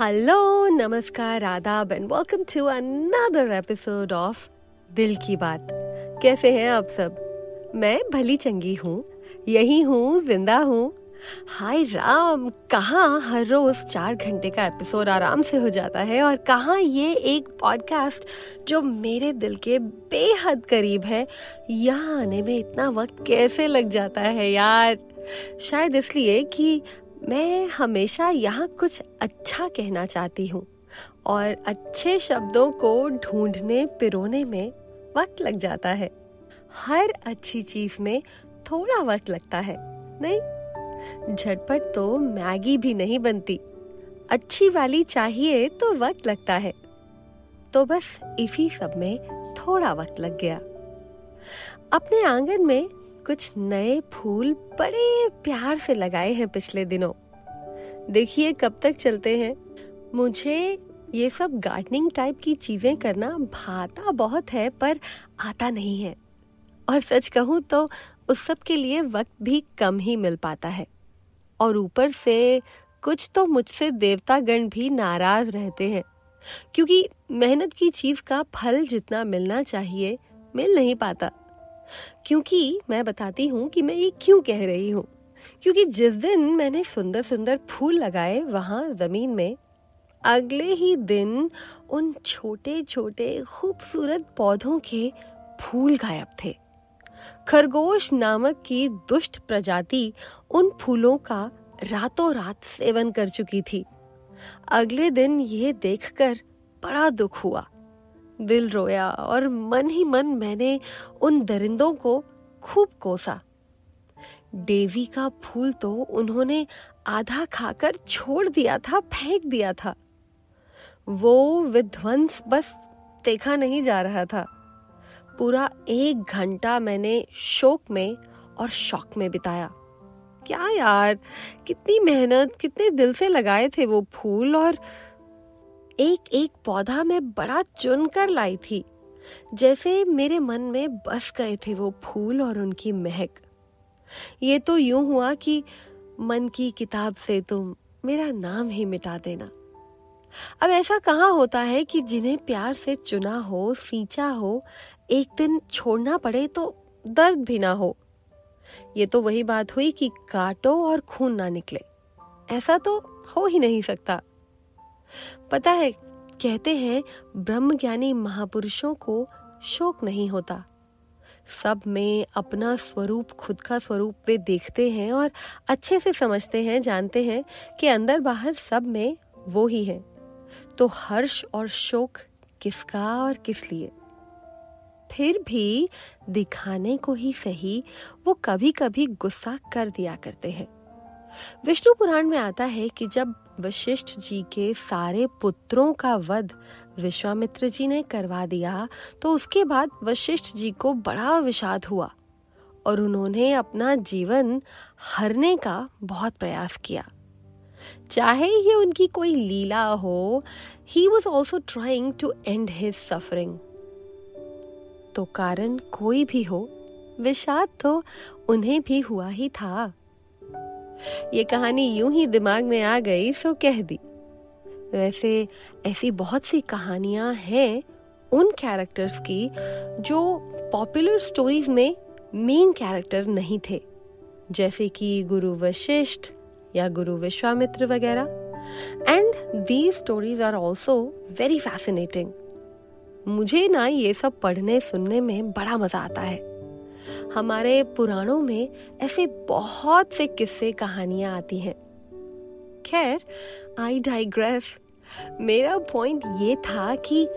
Hello नमस्कार, आदाब and welcome to another episode of दिल की बात। कैसे हैं आप सब? मैं भली चंगी हूँ, यही हूँ, ज़िंदा हूँ। हाय राम, कहाँ हर रोज चार घंटे का एपिसोड आराम से हो जाता है और कहाँ ये एक पॉडकास्ट जो मेरे दिल के बेहद करीब है। यहाँ आने में इतना वक्त कैसे लग जाता है यार? शायद इसलिए कि मैं हमेशा यहाँ कुछ अच्छा कहना चाहती हूँ और अच्छे शब्दों को ढूँढने, पिरोने में वक्त लग जाता है। हर अच्छी चीज़ में थोड़ा वक्त लगता है, नहीं? झटपट तो मैगी भी नहीं बनती। अच्छी वाली चाहिए तो वक्त लगता है। तो बस इसी सब में थोड़ा वक्त लग गया। अपने आँगन में कुछ नए फूल बड़े प्यार से लगाए हैं पिछले दिनों। देखिए कब तक चलते हैं। मुझे ये सब गार्डनिंग टाइप की चीज़ें करना भाता बहुत है, पर आता नहीं है। और सच कहूँ तो उस सब के लिए वक्त भी कम ही मिल पाता है। और ऊपर से कुछ तो मुझसे देवता गण भी नाराज़ रहते हैं, क्योंकि मेहनत की चीज़ का फल जितना मिलना चाहिए, मिल नहीं पाता। क्योंकि मैं बताती हूँ कि मैं ये क्यों कह रही हूँ। क्योंकि जिस दिन मैंने सुंदर सुंदर फूल लगाए वहाँ ज़मीन में, अगले ही दिन उन छोटे छोटे खूबसूरत पौधों के फूल गायब थे। खरगोश नामक की दुष्ट प्रजाति उन फूलों का रातों रात सेवन कर चुकी थी। अगले दिन ये देखकर बड़ा दुख हुआ। दिल रोया और मन ही मन मैंने उन दरिंदों को खूब कोसा। डेजी का फूल तो उन्होंने आधा खाकर छोड़ दिया था, फेंक दिया था। वो विध्वंस बस देखा नहीं जा रहा था। पूरा एक घंटा मैंने शोक में और शौक में बिताया। क्या यार, कितनी मेहनत, कितने दिल से लगाए थे वो फूल और एक एक पौधा में बड़ा चुनकर लाई थी। जैसे मेरे मन में बस गए थे वो फूल और उनकी महक। ये तो यूँ हुआ कि मन की किताब से तुम मेरा नाम ही मिटा देना। अब ऐसा कहाँ होता है कि जिन्हें प्यार से चुना हो, सींचा हो, एक दिन छोड़ना पड़े तो दर्द भी ना हो। ये तो वही बात हुई कि काटो और खून ना निकले। ऐसा तो हो ही नहीं सकता। पता है, कहते हैं ब्रह्म ज्ञानी महापुरुषों को शोक नहीं होता। सब में अपना स्वरूप, खुद का स्वरूप वे देखते हैं और अच्छे से समझते हैं, जानते हैं कि अंदर बाहर सब में वो ही है। तो हर्ष और शोक किसका और किस लिए? फिर भी दिखाने को ही सही, वो कभी कभी गुस्सा कर दिया करते हैं। विष्णु पुराण में आता है कि जब वशिष्ठ जी के सारे पुत्रों का वध विश्वामित्र जी ने करवा दिया तो उसके बाद वशिष्ठ जी को बड़ा विषाद हुआ और उन्होंने अपना जीवन हरने का बहुत प्रयास किया। चाहे ये उनकी कोई लीला हो ही was also trying to end his suffering तो कारण कोई भी हो, विषाद तो उन्हें भी हुआ ही था। ये कहानी यूँ ही दिमाग में आ गई, सो कह दी। वैसे ऐसी बहुत सी कहानियाँ हैं उन कैरेक्टर्स की जो पॉपुलर स्टोरीज में मेन कैरेक्टर नहीं थे। जैसे कि गुरु वशिष्ठ या गुरु विश्वामित्र वगैरह। And the stories are also very fascinating मुझे ना ये सब पढ़ने सुनने में बड़ा मज़ा आता है। हमारे पुराणों में ऐसे बहुत से किस्से कहानियाँ आती हैं। खैर आई डाइग्रेस मेरा पॉइंट ये था कि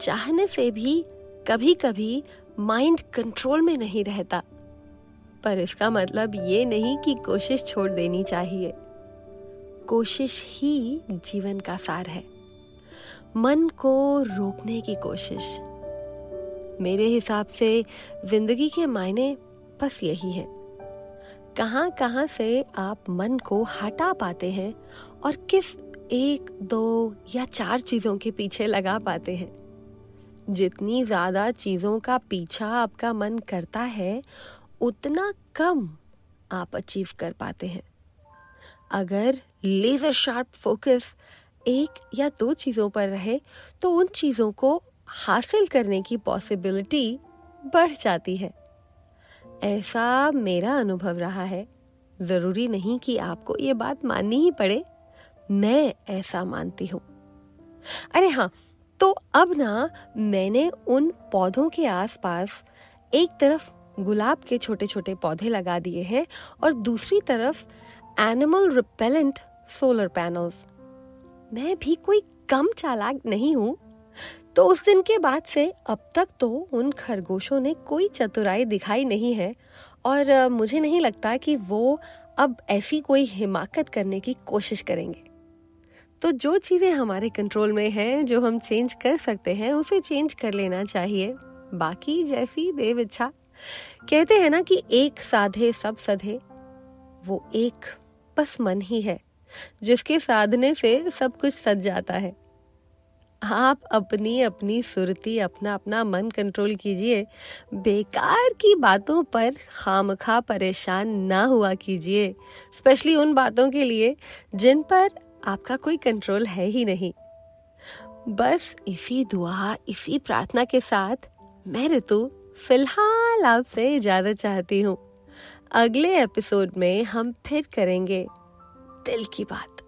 चाहने से भी कभी कभी माइंड कंट्रोल में नहीं रहता। पर इसका मतलब ये नहीं कि कोशिश छोड़ देनी चाहिए। कोशिश ही जीवन का सार है। मन को रोकने की कोशिश। मेरे हिसाब से ज़िंदगी के मायने बस यही है। कहाँ कहाँ से आप मन को हटा पाते हैं और किस एक, दो या चार चीज़ों के पीछे लगा पाते हैं। जितनी ज़्यादा चीज़ों का पीछा आपका मन करता है, उतना कम आप अचीव कर पाते हैं। अगर लेजर शार्प फोकस एक या दो चीज़ों पर रहे तो उन चीज़ों को हासिल करने की पॉसिबिलिटी बढ़ जाती है। ऐसा मेरा अनुभव रहा है। ज़रूरी नहीं कि आपको ये बात माननी ही पड़े। मैं ऐसा मानती हूँ। अरे हाँ तो अब ना मैंने उन पौधों के आसपास एक तरफ़ गुलाब के छोटे छोटे पौधे लगा दिए हैं और दूसरी तरफ़ एनिमल रिपेलेंट सोलर पैनल्स मैं भी कोई कम चालाक नहीं हूँ। तो उस दिन के बाद से अब तक तो उन खरगोशों ने कोई चतुराई दिखाई नहीं है। और मुझे नहीं लगता कि वो अब ऐसी कोई हिमाकत करने की कोशिश करेंगे। तो जो चीज़ें हमारे कंट्रोल में हैं, जो हम चेंज कर सकते हैं, उसे चेंज कर लेना चाहिए। बाकी जैसी देव इच्छा। कहते हैं ना कि एक साधे सब सधे, वो एक बस मन ही है, जिसके साधने से सब कुछ सज जाता है। आप अपनी अपनी सुरती, अपना अपना मन कंट्रोल कीजिए। बेकार की बातों पर खामखा परेशान ना हुआ कीजिए। स्पेशली उन बातों के लिए जिन पर आपका कोई कंट्रोल है ही नहीं। बस इसी दुआ, इसी प्रार्थना के साथ मैं ऋतु फ़िलहाल आपसे इजाज़त चाहती हूँ। अगले एपिसोड में हम फिर करेंगे दिल की बात।